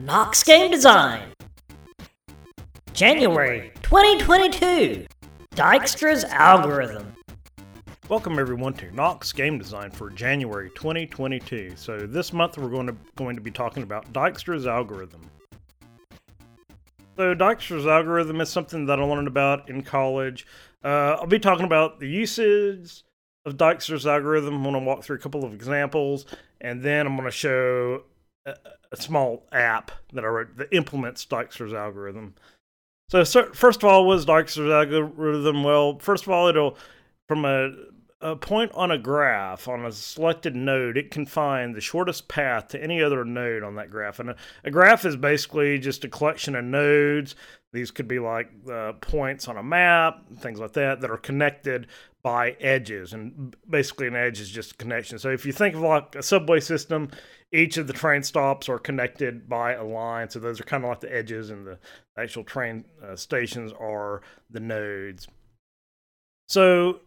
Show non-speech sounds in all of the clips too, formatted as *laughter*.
Knox Game Design. January 2022. Dijkstra's Algorithm. Welcome everyone to Knox Game Design for January 2022. So this month we're going to going to be talking about Dijkstra's algorithm. So Dijkstra's algorithm is something that I learned about in college. Uh, I'll be talking about the uses of Dijkstra's algorithm. I'm going to walk through a couple of examples, and then I'm going to show a, small app that I wrote that implements Dijkstra's algorithm. So, so first of all, what is Dijkstra's algorithm? Well, first of all, it'll from a a point on a graph on a selected node, it can find the shortest path to any other node on that graph. And a, a graph is basically just a collection of nodes. These could be like uh, points on a map, things like that, that are connected by edges. And basically, an edge is just a connection. So if you think of like a subway system, each of the train stops are connected by a line. So those are kind of like the edges, and the actual train uh, stations are the nodes. So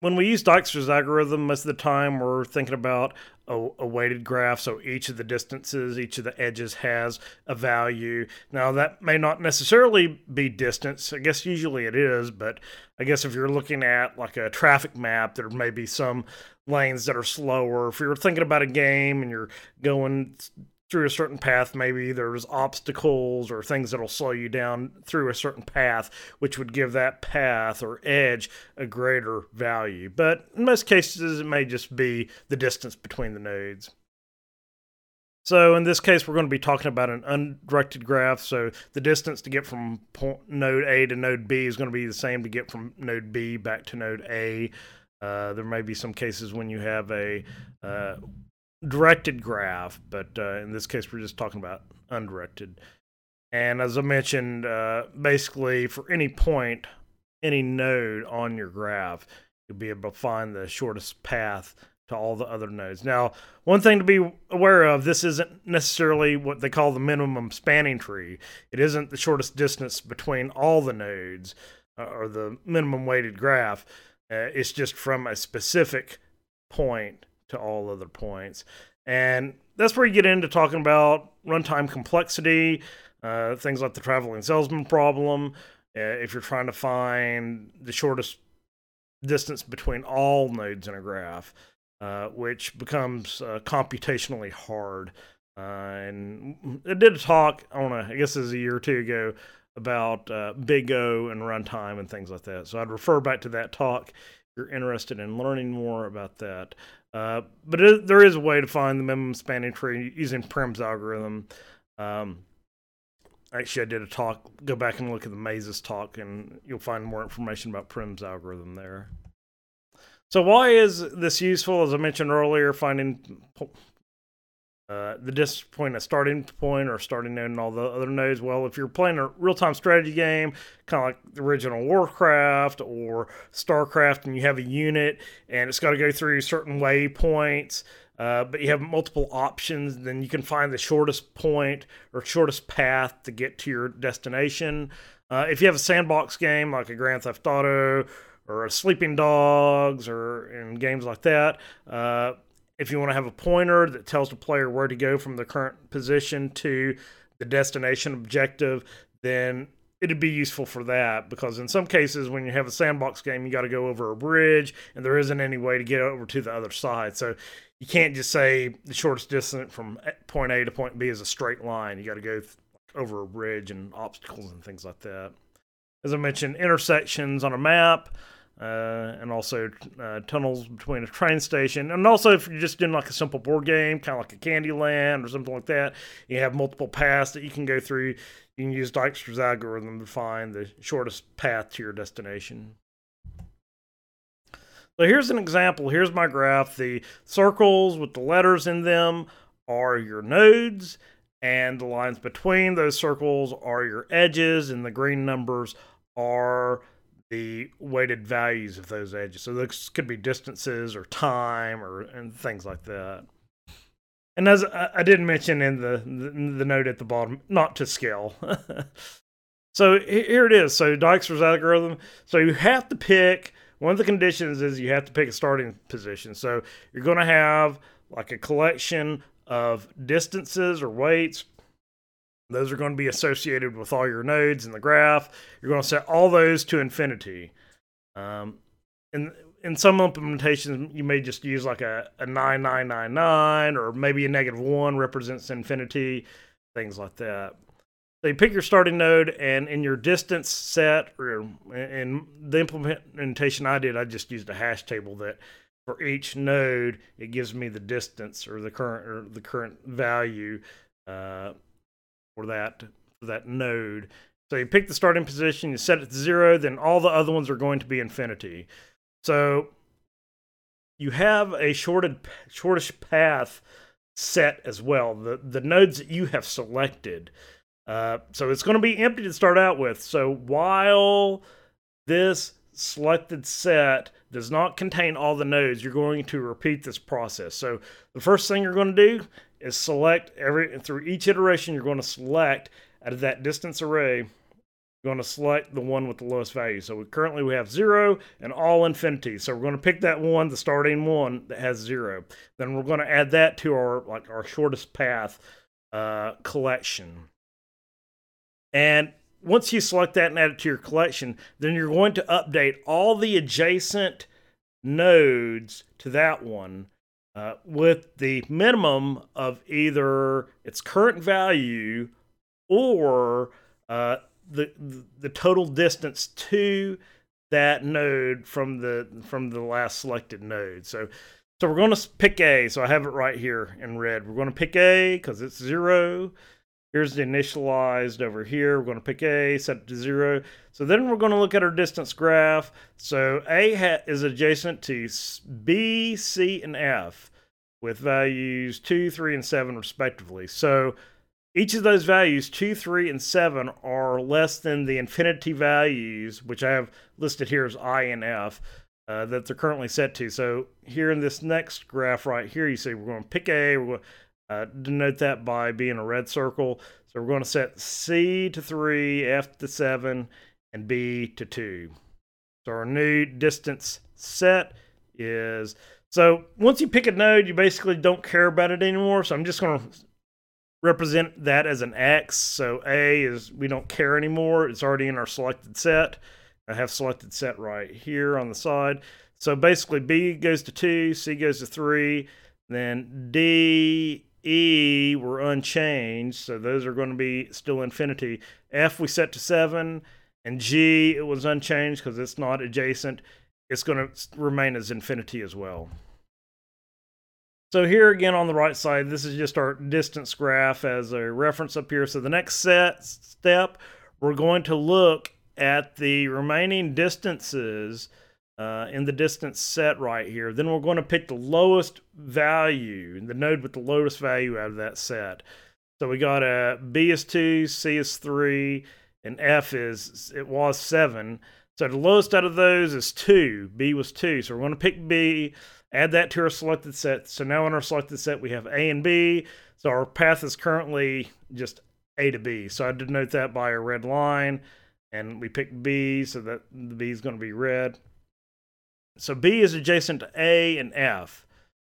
when we use Dijkstra's algorithm, most of the time we're thinking about a, a, weighted graph. So each of the distances, each of the edges has a value. Now, that may not necessarily be distance. I guess usually it is, but I guess if you're looking at like a traffic map, there may be some lanes that are slower. If you're thinking about a game and you're going through a certain path, maybe there's obstacles or things that'll slow you down through a certain path, which would give that path or edge a greater value. But in most cases, it may just be the distance between the nodes. So in this case, we're going to be talking about an undirected graph. So the distance to get from point, node A to node B is going to be the same to get from node B back to node A. Uh, there may be some cases when you have a uh, directed graph, but uh, in this case, we're just talking about undirected. And as I mentioned, uh, basically for any point, any node on your graph, you'll be able to find the shortest path to all the other nodes. Now, one thing to be aware of, this isn't necessarily what they call the minimum spanning tree. It isn't the shortest distance between all the nodes uh, or the minimum weighted graph. Uh, it's just from a specific point to all other points. And that's where you get into talking about runtime complexity, uh, things like the traveling salesman problem. Uh, if you're trying to find the shortest distance between all nodes in a graph, uh, which becomes uh, computationally hard. Uh, and it did a talk, I don't know, I guess it was a year or two ago, about uh, big O and runtime and things like that. So I'd refer back to that talk if you're interested in learning more about that. Uh, but it, there is a way to find the minimum spanning tree using Prim's algorithm. Um, actually, I did a talk. Go back and look at the mazes talk, and you'll find more information about Prim's algorithm there. So, why is this useful? As I mentioned earlier, finding uh, the between a starting point or starting node and all the other nodes. Well, if you're playing a real time strategy game, kind of like the original Warcraft or StarCraft, and you have a unit and it's got to go through certain waypoints, uh, but you have multiple options, then you can find the shortest point or shortest path to get to your destination. Uh, if you have a sandbox game like a Grand Theft Auto or a Sleeping Dogs or in games like that, uh, if you want to have a pointer that tells the player where to go from the current position to the destination objective, then it'd be useful for that because in some cases when you have a sandbox game you got to go over a bridge and there isn't any way to get over to the other side. So you can't just say the shortest distance from eh, point a to point b is a straight line. You got to go over a bridge and obstacles and things like that. As i mentioned intersections on a map uh, and also uh, tunnels between a train station. And also, if you're just doing like a simple board game, kind of like a Candyland or something like that, you have multiple paths that you can go through. You can use Dijkstra's algorithm to find the shortest path to your destination. So here's an example. Here's my graph. The circles with the letters in them are your nodes, and the lines between those circles are your edges, and the green numbers are the weighted values of those edges. So this could be distances or time or and things like that. And as I, did mention in the, the, the note at the bottom, not to scale. *laughs* so here it is. So Dijkstra's algorithm. So you have to pick one of the conditions is you have to pick a starting position. So you're going to have like a collection of distances or weights Those are going to be associated with all your nodes in the graph. You're going to set all those to infinity. Um, in in some implementations, you may just use like a, a 9999 or maybe a negative one represents infinity, things like that. So you pick your starting node, and in your distance set, or in the implementation I did, I just used a hash table that for each node it gives me the distance or the current or the current value uh, for that for that node. So you pick the starting position, you set it to zero, then all the other ones are going to be infinity. So you have a shorted shortest path set as well. The the nodes that you have selected. Uh, so it's going to be empty to start out with. So while this selected set does not contain all the nodes, you're going to repeat this process. So the first thing you're going to do is select every through each iteration you're going to select out of that distance array going to select the one with the lowest value. So we currently we have zero and all infinity. So we're going to pick that one the starting one that has zero. Then we're going to add that to our like our shortest path uh, collection. And once you select that and add it to your collection then you're going to update all the adjacent nodes to that one uh, with the minimum of either its current value or uh, the the total distance to that node from the from the last selected node. So so we're going to pick A. So I have it right here in red. We're going to pick A because it's zero. Here's the initialized over here. We're going to pick A, set it to zero. So then we're going to look at our distance graph. So A hat is adjacent to B, C, and F with values 2, 3, and 7 respectively. So each of those values, 2, 3, and 7, are less than the infinity values, which I have listed here as I and F, uh, that they're currently set to. So here in this next graph right here, you see we're going to pick A, we're going to uh, denote that by being a red circle. So we're going to set C to 3, F to 7, and B to 2. So our new distance set is... So once you pick a node, you basically don't care about it anymore. So I'm just going to represent that as an X. So A is we don't care anymore. It's already in our selected set. I have selected set right here on the side. So basically B goes to 2, C goes to 3, then D E were unchanged, so those are going to be still infinity. F we set to 7, and G it was unchanged because it's not adjacent. It's going to remain as infinity as well. So here again on the right side, this is just our distance graph as a reference up here. So the next set step, we're going to look at the remaining distances uh, in the distance set right here. Then we're going to pick the lowest value, the node with the lowest value out of that set. So we got a B is 2, C is 3, and F is, it was 7. So the lowest out of those is 2. B was 2. So we're going to pick B, add that to our selected set. So now in our selected set, we have A and B. So our path is currently just A to B. So I denote that by a red line. And we pick B, so that the B is going to be red. So B is adjacent to A and F.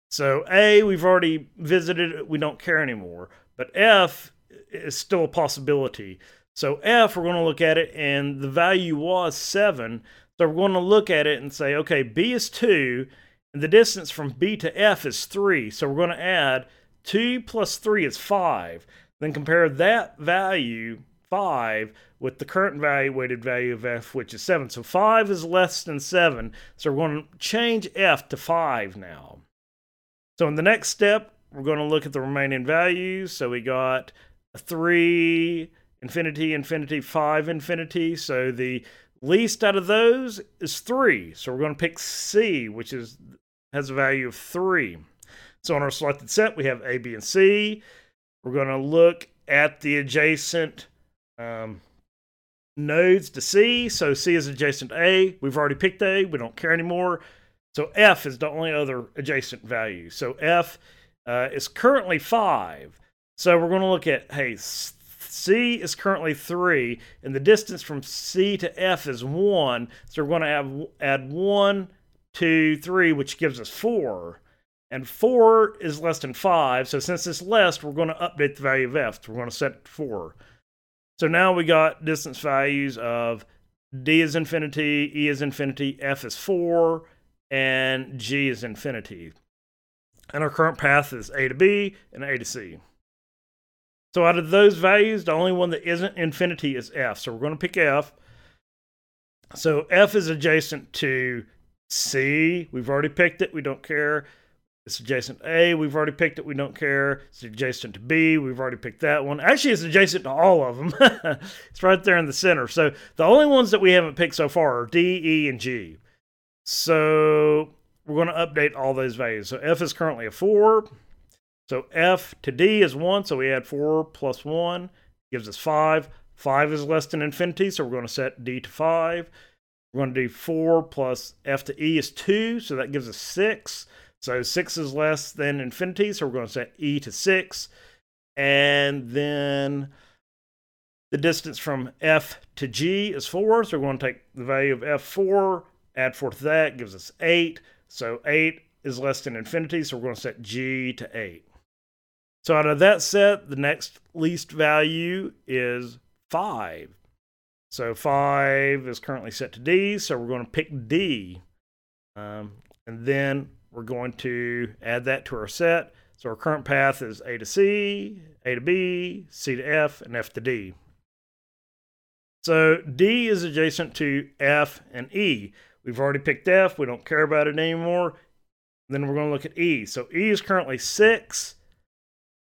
So A, we've already visited, we don't care anymore. But F is still a possibility. So F, we're going to look at it, and the value was 7. So we're going to look at it and say, okay, B is 2, and the distance from B to F is 3. So we're going to add 2 plus 3 is 5. Then compare that value 5 with the current value weighted value of f, which is 7. So 5 is less than 7. So we're going to change f to 5 now. So in the next step, we're going to look at the remaining values. So we got 3, infinity, infinity, 5, infinity. So the least out of those is 3. So we're going to pick C, which is has a value of 3. So on our selected set, we have A, B, and C. We're going to look at the adjacent um, nodes to C. So C is adjacent to A. We've already picked A. We don't care anymore. So F is the only other adjacent value. So F uh, is currently 5. So we're going to look at, hey, C is currently 3, and the distance from C to F is 1. So we're going to add 1, 2, 3, which gives us 4. and 4 is less than 5. So since it's less, we're going to update the value of f. So we're going to set 4. So now we got distance values of d is infinity, e is infinity, f is 4, and g is infinity. And our current path is a to b and a to c. So out of those values, the only one that isn't infinity is f. So we're going to pick f. So f is adjacent to c. We've already picked it. We don't care. It's adjacent to A. We've already picked it. We don't care. It's adjacent to B. We've already picked that one. Actually, it's adjacent to all of them. *laughs* it's right there in the center. So the only ones that we haven't picked so far are D, E, and G. So we're going to update all those values. So F is currently a 4. So F to D is 1. So we add 4 plus 1 gives us 5. 5 is less than infinity. So we're going to set D to 5. We're going to do 4 plus F to E is 2. So that gives us 6. So 6 is less than infinity, so we're going to set e to 6. And then the distance from f to g is 4, so we're going to take the value of f4, add 4 to that, gives us 8. So 8 is less than infinity, so we're going to set g to 8. So out of that set, the next least value is 5. So 5 is currently set to d, so we're going to pick d. Um, and then we're going to add that to our set. So our current path is A to C, A to B, C to F, and F to D. So D is adjacent to F and E. We've already picked F. We don't care about it anymore. Then we're going to look at E. So E is currently 6.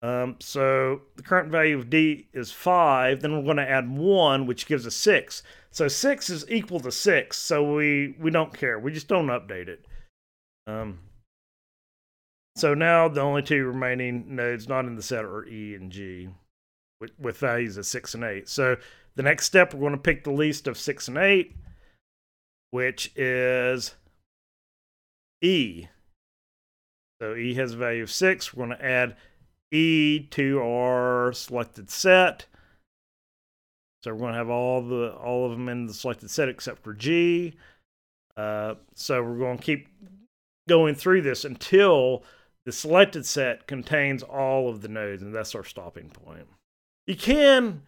Um, so the current value of D is 5. Then we're going to add 1, which gives us 6. So 6 is equal to 6. So we, we don't care. We just don't update it. Um, so now the only two remaining nodes not in the set are E and G with, with values of 6 and 8. So the next step, we're going to pick the least of 6 and 8, which is E. So E has a value of 6. We're going to add E to our selected set. So we're going to have all the all of them in the selected set except for G. Uh, so we're going to keep going through this until the selected set contains all of the nodes, and that's our stopping point. You can,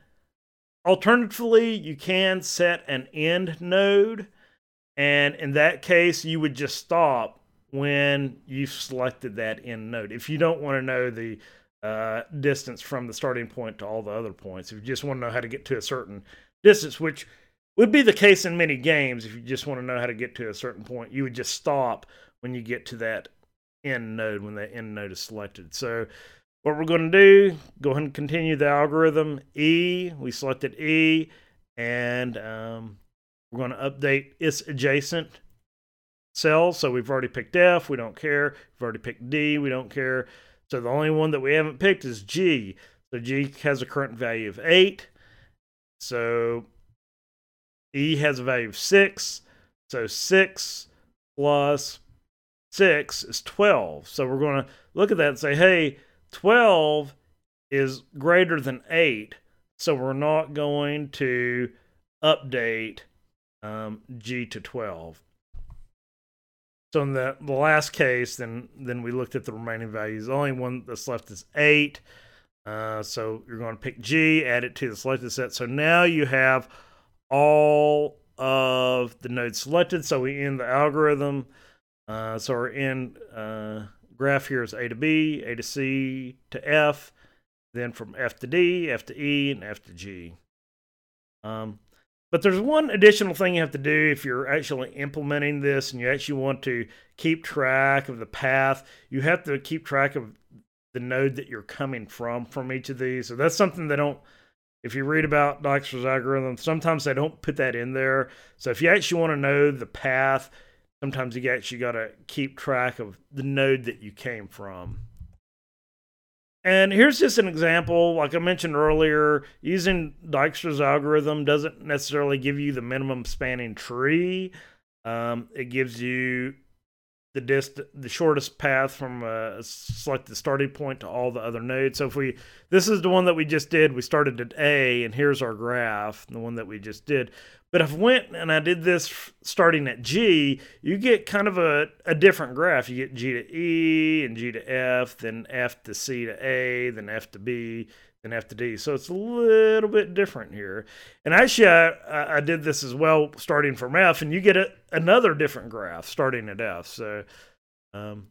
alternatively, you can set an end node, and in that case, you would just stop when you've selected that end node. If you don't want to know the uh, distance from the starting point to all the other points, if you just want to know how to get to a certain distance, which would be the case in many games, if you just want to know how to get to a certain point, you would just stop when you get to that end node when that end node is selected. So what we're going to do, go ahead and continue the algorithm. E, we selected E, and um, we're going to update its adjacent cells. So we've already picked F, we don't care. We've already picked D, we don't care. So the only one that we haven't picked is G. So G has a current value of 8. So E has a value of 6. So 6 plus 6 is 12. So we're going to look at that and say, hey, 12 is greater than 8. So we're not going to update um, G to 12. So in the, the last case, then then we looked at the remaining values. The only one that's left is 8. Uh, so you're going to pick G, add it to the selected set. So now you have all of the nodes selected. So we end the algorithm. Uh, so our end uh, graph here is A to B, A to C to F, then from F to D, F to E, and F to G. Um, but there's one additional thing you have to do if you're actually implementing this and you actually want to keep track of the path. You have to keep track of the node that you're coming from from each of these. So that's something they don't. If you read about Dijkstra's algorithm, sometimes they don't put that in there. So if you actually want to know the path sometimes you actually got to keep track of the node that you came from. And here's just an example. Like I mentioned earlier, using Dijkstra's algorithm doesn't necessarily give you the minimum spanning tree. Um, it gives you the dist the shortest path from uh, select the starting point to all the other nodes. So if we this is the one that we just did, we started at A, and here's our graph, the one that we just did. But if I went and I did this starting at G, you get kind of a, a different graph. You get G to E and G to F, then F to C to A, then F to B, then F to D. So it's a little bit different here. And actually, I, I did this as well starting from F, and you get a, another different graph starting at F. So um,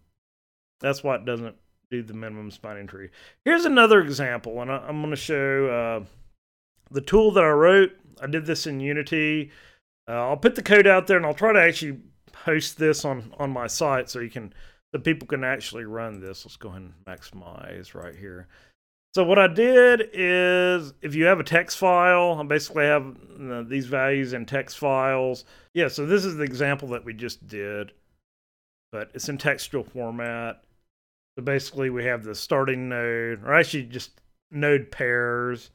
that's why it doesn't do the minimum spanning tree. Here's another example, and I, am going to show uh, the tool that I wrote. I did this in Unity. Uh, I'll put the code out there, and I'll try to actually post this on on my site so you can so people can actually run this. Let's go ahead and maximize right here. So what I did is, if you have a text file, I basically have these values in text files. Yeah, so this is the example that we just did, but it's in textual format. So basically we have the starting node, or actually just node pairs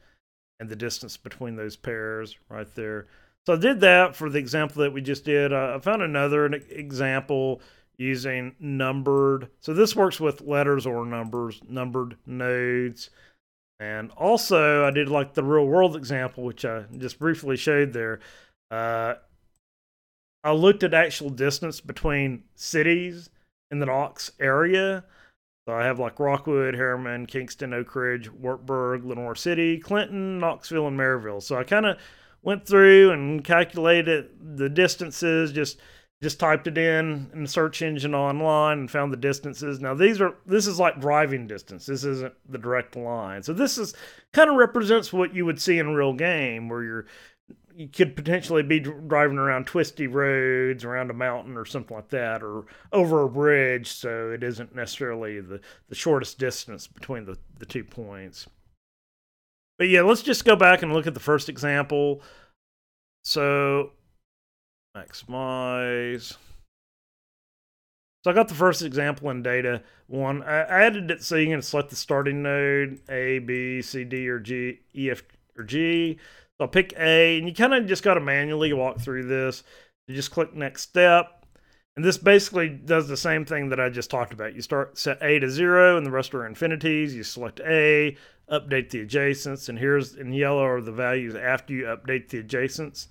and the distance between those pairs right there. So I did that for the example that we just did. I found another example using numbered. So this works with letters or numbers, numbered nodes. And also, I did like the real world example, which I just briefly showed there. Uh, I looked at actual distance between cities in the Knox area. So I have like Rockwood, Harriman, Kingston, Oak Ridge, Wartburg, Lenoir City, Clinton, Knoxville, and Maryville. So I kind of went through and calculated the distances, just just typed it in in the search engine online and found the distances. Now these are this is like driving distance. This isn't the direct line. So this is kind of represents what you would see in real game where you're you could potentially be driving around twisty roads around a mountain or something like that or over a bridge so it isn't necessarily the, the shortest distance between the, the two points but yeah let's just go back and look at the first example so maximize. So I got the first example in data one. I added it so you can select the starting node A, B, C, D, or G, E, F, or G. So I'll pick A, and you kind of just got to manually walk through this. You just click next step. And this basically does the same thing that I just talked about. You start set A to zero, and the rest are infinities. You select A, update the adjacents, and here's in yellow are the values after you update the adjacents.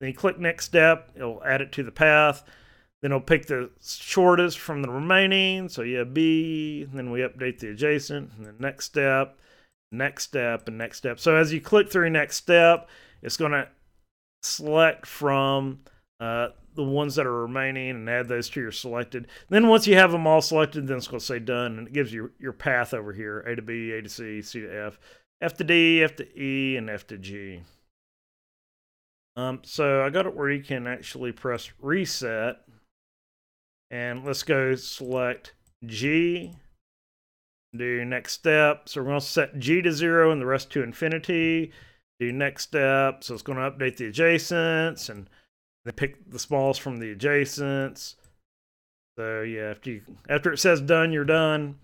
Then you click next step, it'll add it to the path. Then it'll pick the shortest from the remaining. So have B, then we update the adjacent, and then next step, next step, and next step. So as you click through next step, it's going to select from uh, the ones that are remaining and add those to your selected. Then once you have them all selected, then it's going to say done, and it gives you your path over here, A to B, A to C, C to F, F to D, F to E, and F to G. Um, so I got it where you can actually press reset. And let's go select G. Do next step. So we're going to set G to zero and the rest to infinity. Do next step. So it's going to update the adjacents and then pick the smallest from the adjacents. So yeah, after you, after it says done, you're done.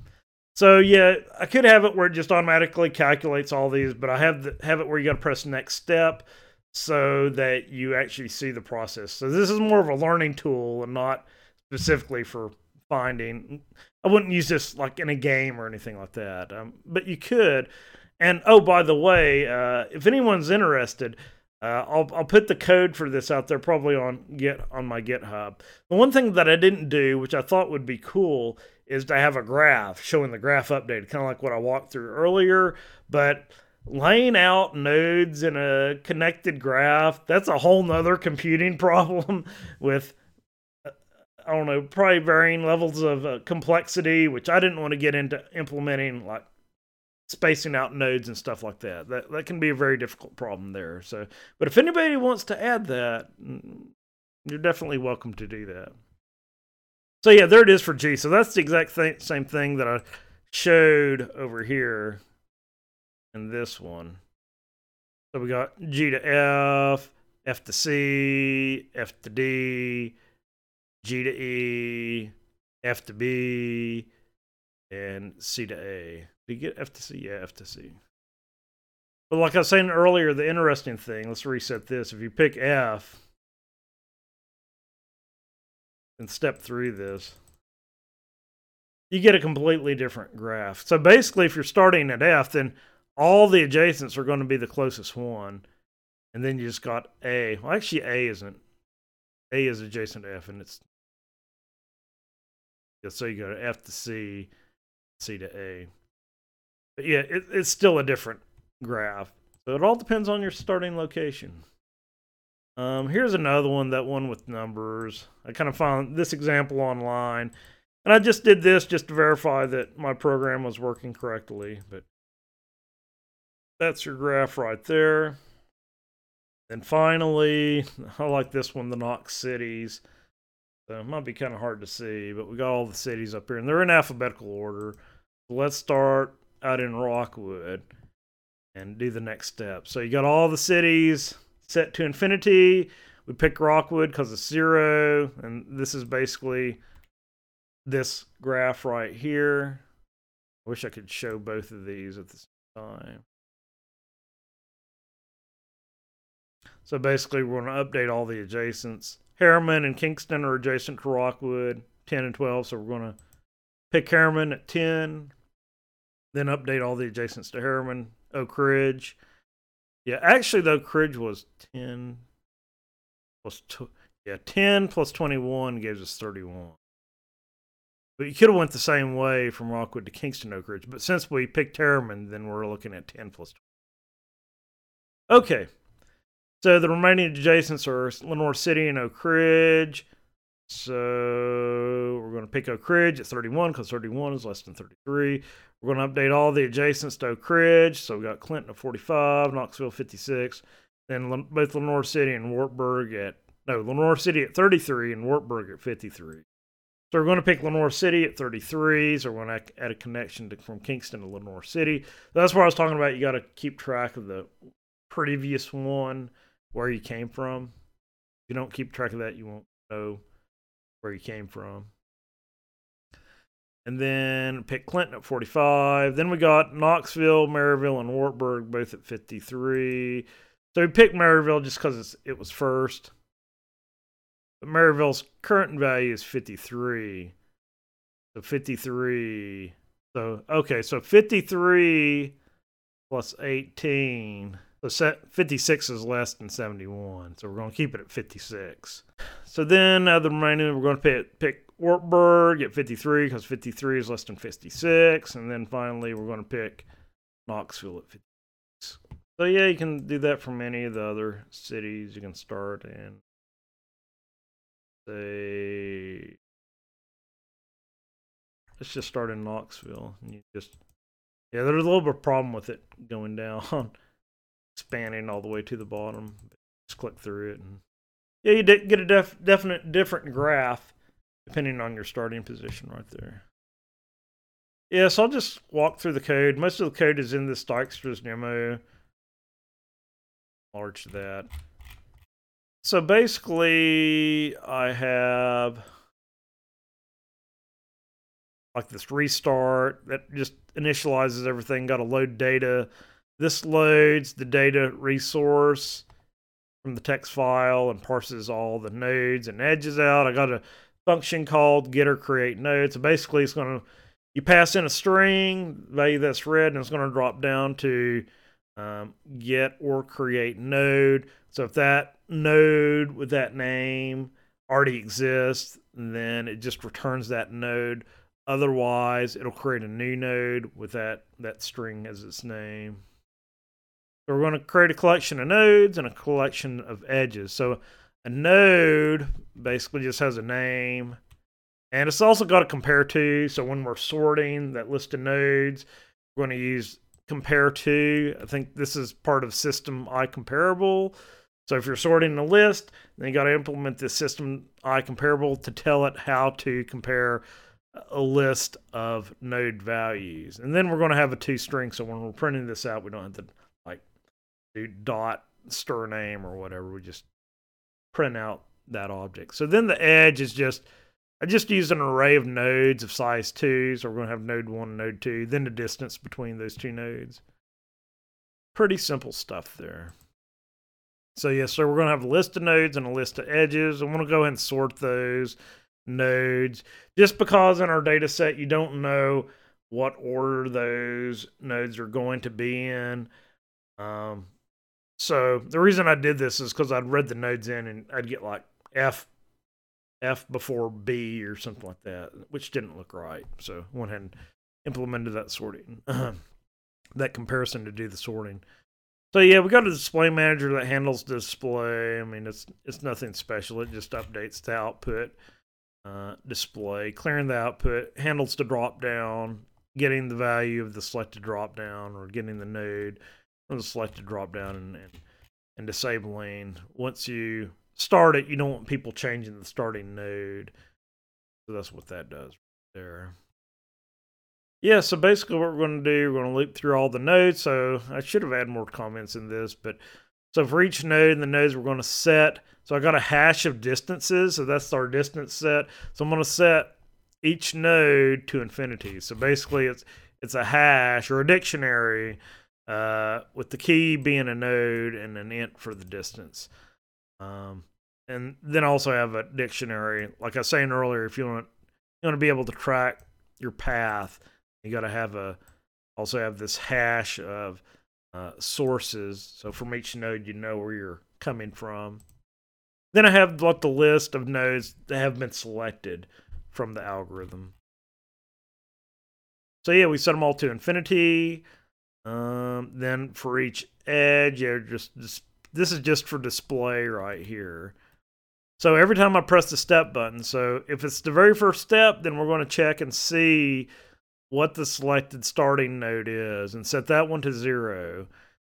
So yeah, I could have it where it just automatically calculates all these, but I have the, have it where you got to press next step so that you actually see the process. So this is more of a learning tool and not specifically for finding. I wouldn't use this like in a game or anything like that, um, but you could. And oh, by the way, uh, if anyone's interested, uh, I'll I'll put the code for this out there probably on get on my GitHub. The one thing that I didn't do, which I thought would be cool, is to have a graph showing the graph updated, kind of like what I walked through earlier, but laying out nodes in a connected graph that's a whole nother computing *laughs* problem with i don't know probably varying levels of uh, complexity which i didn't want to get into implementing like spacing out nodes and stuff like that. That that can be a very difficult problem there so but if anybody wants to add that mm, you're definitely welcome to do that. So yeah there it is for g. So that's the exact th- same thing that i showed over here and this one. So we got G to F, F to C, F to D, G to E, F to B, and C to A. Did you get F to C? Yeah, F to C. But like I was saying earlier, the interesting thing, let's reset this. If you pick F and step through this, you get a completely different graph. So basically, if you're starting at F, then all the adjacents are going to be the closest one. And then you just got A. Well, actually, A isn't. A is adjacent to F, and it's. Yeah, so you go to F to C, C to A. But yeah, it, it's still a different graph. So it all depends on your starting location. Um, here's another one, that one with numbers. I kind of found this example online. And I just did this just to verify that my program was working correctly. But that's your graph right there. And finally, *laughs* I like this one, the Knox cities. So it might be kind of hard to see, but we got all the cities up here, and they're in alphabetical order. So let's start out in Rockwood and do the next step. So you got all the cities set to infinity. We pick Rockwood because it's zero, and this is basically this graph right here. I wish I could show both of these at the same time. So basically, we're going to update all the adjacents. Harriman and Kingston are adjacent to Rockwood, 10 and 12. So we're going to pick Harriman at 10, then update all the adjacents to Harriman. Oak Ridge. Yeah, actually, the Oak Ridge was 10 plus two. Yeah, 10 plus 21 gives us 31. But you could have went the same way from Rockwood to Kingston Oak Ridge. But since we picked Harriman, then we're looking at 10 plus 20. Okay. So the remaining adjacents are Lenoir City and Oak Ridge. So we're going to pick Oak Ridge at 31 because 31 is less than 33. We're going to update all the adjacents to Oak Ridge. So we got Clinton at 45, Knoxville 56, then both Lenoir City and Wartburg at no Lenoir City at 33 and Wartburg at 53. So we're going to pick Lenoir City at 33. So we're going to add a connection to, from Kingston to Lenoir City. That's what I was talking about. You got to keep track of the previous one where you came from. If you don't keep track of that, you won't know where you came from. And then pick Clinton at 45. Then we got Knoxville, Maryville, and Wartburg both at 53. So we picked Maryville just because it was first. But Maryville's current value is 53. So 53. So, okay, so 53 plus 18 so 56 is less than 71, so we're going to keep it at 56. So then, uh, the remaining, we're going to pick, pick Wartburg at 53 because 53 is less than 56, and then finally, we're going to pick Knoxville at 56. So yeah, you can do that from any of the other cities. You can start and say, let's just start in Knoxville, and you just yeah, there's a little bit of problem with it going down. *laughs* spanning all the way to the bottom. Just click through it, and yeah, you get a def- definite different graph depending on your starting position right there. Yeah, so I'll just walk through the code. Most of the code is in this Dijkstra's demo. Large that. So basically, I have like this restart that just initializes everything. Got to load data this loads the data resource from the text file and parses all the nodes and edges out. I got a function called get or create node. So basically, it's going to you pass in a string value that's read, and it's going to drop down to um, get or create node. So if that node with that name already exists, then it just returns that node. Otherwise, it'll create a new node with that that string as its name. So we're going to create a collection of nodes and a collection of edges. So a node basically just has a name. And it's also got a compare to. So when we're sorting that list of nodes, we're going to use compare to. I think this is part of system I comparable. So if you're sorting a list, then you got to implement this system I comparable to tell it how to compare a list of node values. And then we're going to have a two string. So when we're printing this out, we don't have to do dot stir name or whatever. We just print out that object. So then the edge is just, I just used an array of nodes of size 2. So we're going to have node 1 and node 2, then the distance between those two nodes. Pretty simple stuff there. So yes, yeah, so we're going to have a list of nodes and a list of edges. I want to go ahead and sort those. nodes just because in our data set you don't know what order those nodes are going to be in. Um, so the reason I did this is because I'd read the nodes in and I'd get like F F before B or something like that, which didn't look right. So I went ahead and implemented that sorting, *clears throat* that comparison to do the sorting. So yeah, we got a display manager that handles display. I mean, it's it's nothing special. It just updates the output uh, display, clearing the output, handles the drop down, getting the value of the selected drop down, or getting the node from the selected drop down, and, and and disabling. Once you start it, you don't want people changing the starting node. So that's what that does there. Yeah, so basically what we're going to do, we're going to loop through all the nodes. So I should have added more comments in this, but so for each node in the nodes, we're going to set. So I got a hash of distances. So that's our distance set. So I'm going to set each node to infinity. So basically it's it's a hash or a dictionary uh, with the key being a node and an int for the distance. Um, and then also have a dictionary. Like I was saying earlier, if you want you want to be able to track your path, you got to have a also have this hash of uh, sources. So from each node, you know where you're coming from. Then I have like the list of nodes that have been selected from the algorithm. So yeah, we set them all to infinity. Um, then for each edge, yeah, just, this is just for display right here. So every time I press the step button, so if it's the very first step, then we're going to check and see what the selected starting node is and set that one to zero.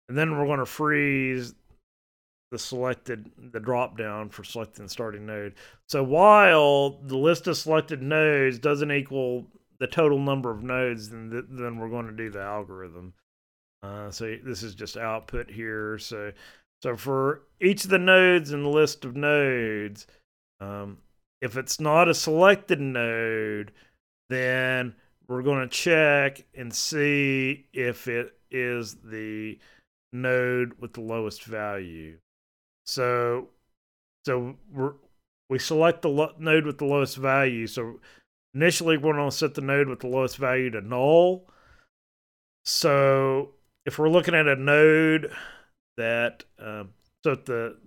And then we're going to freeze the selected the drop down for selecting starting node. So while the list of selected nodes doesn't equal the total number of nodes, then th- then we're going to do the algorithm. Uh, so this is just output here. So so for each of the nodes in the list of nodes, um, if it's not a selected node, then we're going to check and see if it is the node with the lowest value. So, so we're, we select the lo- node with the lowest value. So initially we're going to set the node with the lowest value to null. So if we're looking at a node that um, so the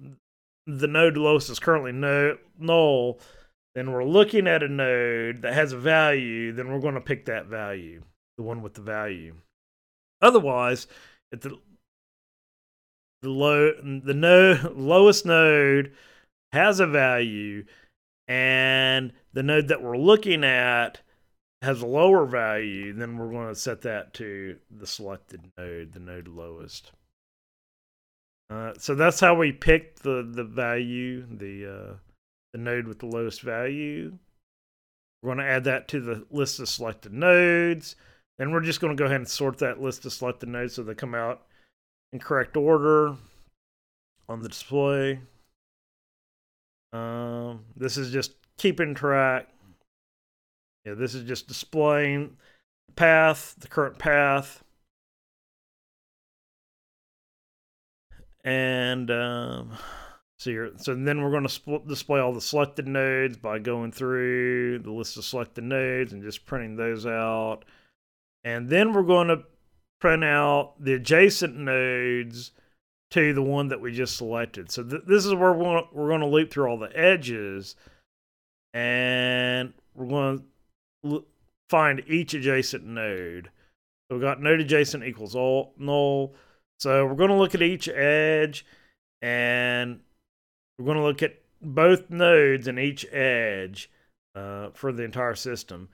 the node lowest is currently no, null, then we're looking at a node that has a value, then we're going to pick that value, the one with the value. Otherwise, if the the low the node lowest node has a value and the node that we're looking at has a lower value, then we're going to set that to the selected node, the node lowest. Uh, so that's how we picked the the value, the uh, the node with the lowest value. We're going to add that to the list of selected nodes. Then we're just going to go ahead and sort that list of selected nodes so they come out in correct order on the display. Um, this is just keeping track. Yeah, this is just displaying the path, the current path. And um, so you're, so then we're going to display all the selected nodes by going through the list of selected nodes and just printing those out. And then we're going to print out the adjacent nodes to the one that we just selected. So th- this is where we're going, to loop through all the edges and we're going to find each adjacent node. So we've got node adjacent equals all null. So we're going to look at each edge and we're going to look at both nodes in each edge uh, for the entire system.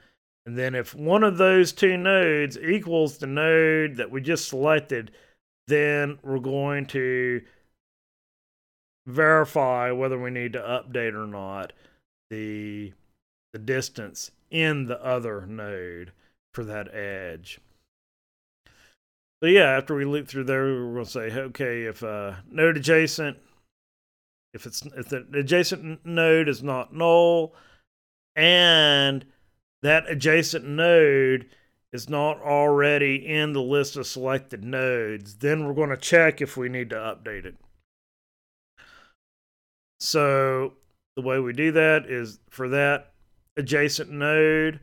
And then if one of those two nodes equals the node that we just selected, then we're going to verify whether we need to update or not the the distance in the other node for that edge. So yeah, after we loop through there, we're going to say, okay, if uh, node adjacent, if it's if the adjacent node is not null, and that adjacent node is not already in the list of selected nodes, then we're going to check if we need to update it. So the way we do that is for that adjacent node.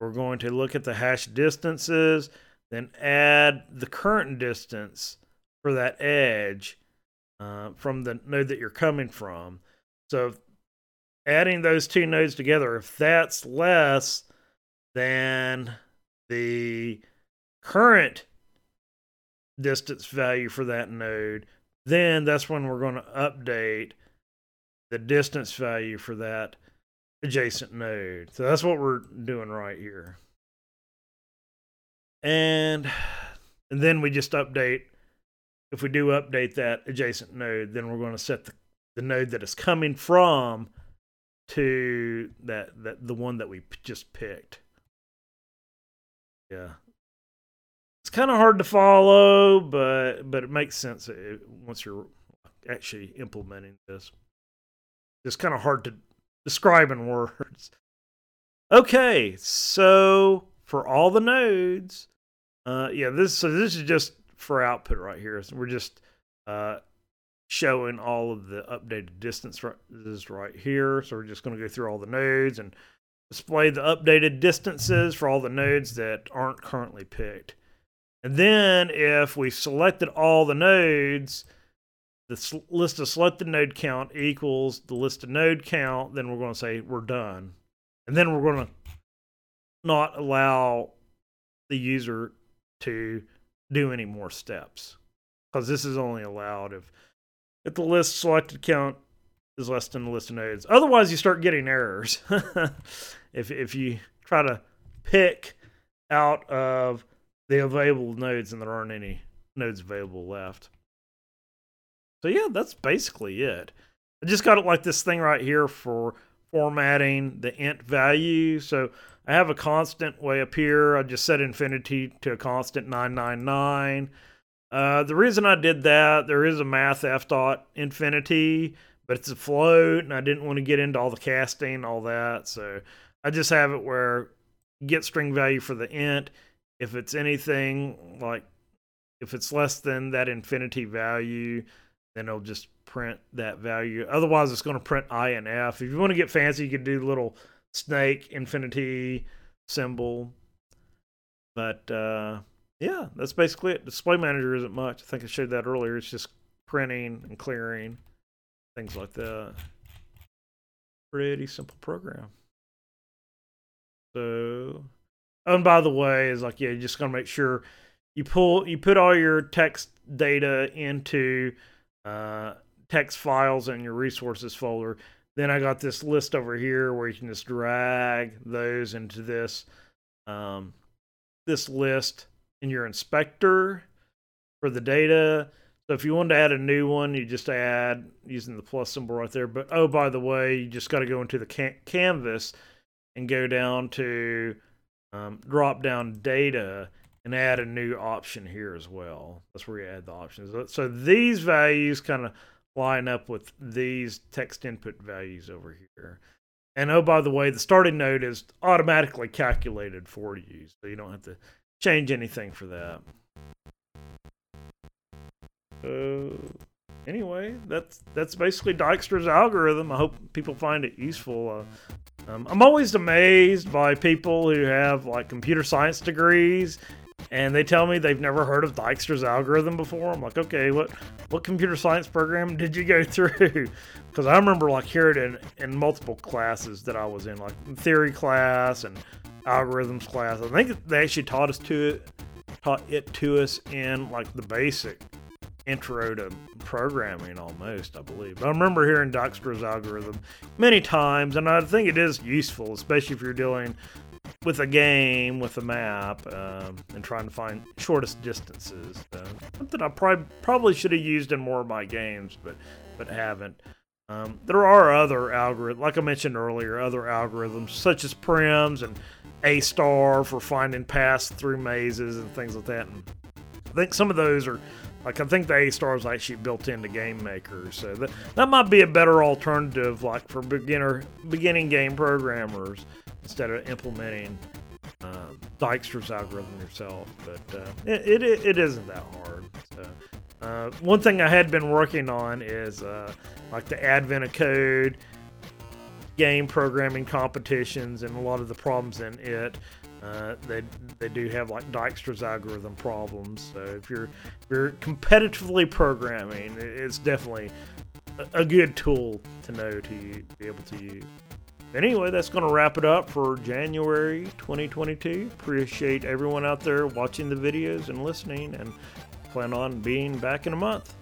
We're going to look at the hash distances, then add the current distance for that edge uh, from the node that you're coming from. So adding those two nodes together, if that's less than the current distance value for that node, then that's when we're going to update the distance value for that adjacent node. So that's what we're doing right here. And and then we just update if we do update that adjacent node, then we're going to set the, the node that is coming from to that that the one that we just picked. Yeah. It's kind of hard to follow, but but it makes sense once you're actually implementing this. It's kind of hard to describe in words. Okay, so for all the nodes, uh, yeah, this so this is just for output right here. So we're just uh, showing all of the updated distances right here. So we're just going to go through all the nodes and display the updated distances for all the nodes that aren't currently picked. And then if we selected all the nodes, the list of selected node count equals the list of node count, then we're going to say we're done. And then we're going to not allow the user to do any more steps because this is only allowed if if the list selected count is less than the list of nodes. Otherwise, you start getting errors. *laughs* if if you try to pick out of the available nodes and there aren't any nodes available left. So yeah, that's basically it. I just got it like this thing right here for formatting the int value. So I have a constant way up here. I just set infinity to a constant 999. Uh, the reason I did that, there is a math f dot infinity, but it's a float, and I didn't want to get into all the casting, all that. So I just have it where get string value for the int. If it's anything like, if it's less than that infinity value, then it'll just print that value. Otherwise, it's going to print I and F. If you want to get fancy, you can do little snake infinity symbol. But uh, yeah, that's basically it. Display manager isn't much. I think I showed that earlier. It's just printing and clearing, things like that. Pretty simple program. So, and by the way, is like yeah, you just gotta make sure you pull you put all your text data into uh, text files in your resources folder. Then I got this list over here where you can just drag those into this um, this list in your inspector for the data. So if you wanted to add a new one, you just add using the plus symbol right there. But oh, by the way, you just got to go into the can- canvas and go down to um, drop down data and add a new option here as well. That's where you add the options. So these values kind of line up with these text input values over here. And oh, by the way, the starting node is automatically calculated for you, so you don't have to change anything for that. So anyway, that's that's basically Dijkstra's algorithm. I hope people find it useful. Uh, um, I'm always amazed by people who have like computer science degrees and they tell me they've never heard of Dijkstra's algorithm before. I'm like, okay, what what computer science program did you go *laughs* through? Because I remember like hearing it in, in multiple classes that I was in, like theory class and algorithms class. I think they actually taught us to it, taught it to us in like the basic intro to programming almost, I believe. But I remember hearing Dijkstra's algorithm many times, and I think it is useful, especially if you're dealing with a game with a map um, and trying to find shortest distances. Uh, something I probably probably should have used in more of my games, but but haven't. Um, there are other algorithms, like I mentioned earlier, other algorithms such as Prim's and A star for finding paths through mazes and things like that. And I think some of those are like I think the A star is actually built into Game Maker, so that that might be a better alternative, like for beginner beginning game programmers instead of implementing uh, Dijkstra's algorithm yourself. But uh, it, it, it isn't that hard. So, uh, one thing I had been working on is uh, like the advent of code. game programming competitions and a lot of the problems in it. Uh, they they do have like Dijkstra's algorithm problems. So if you're if you're competitively programming, it's definitely a good tool to know to be able to use. Anyway, that's going to wrap it up for January 2022. Appreciate everyone out there watching the videos and listening, and plan on being back in a month.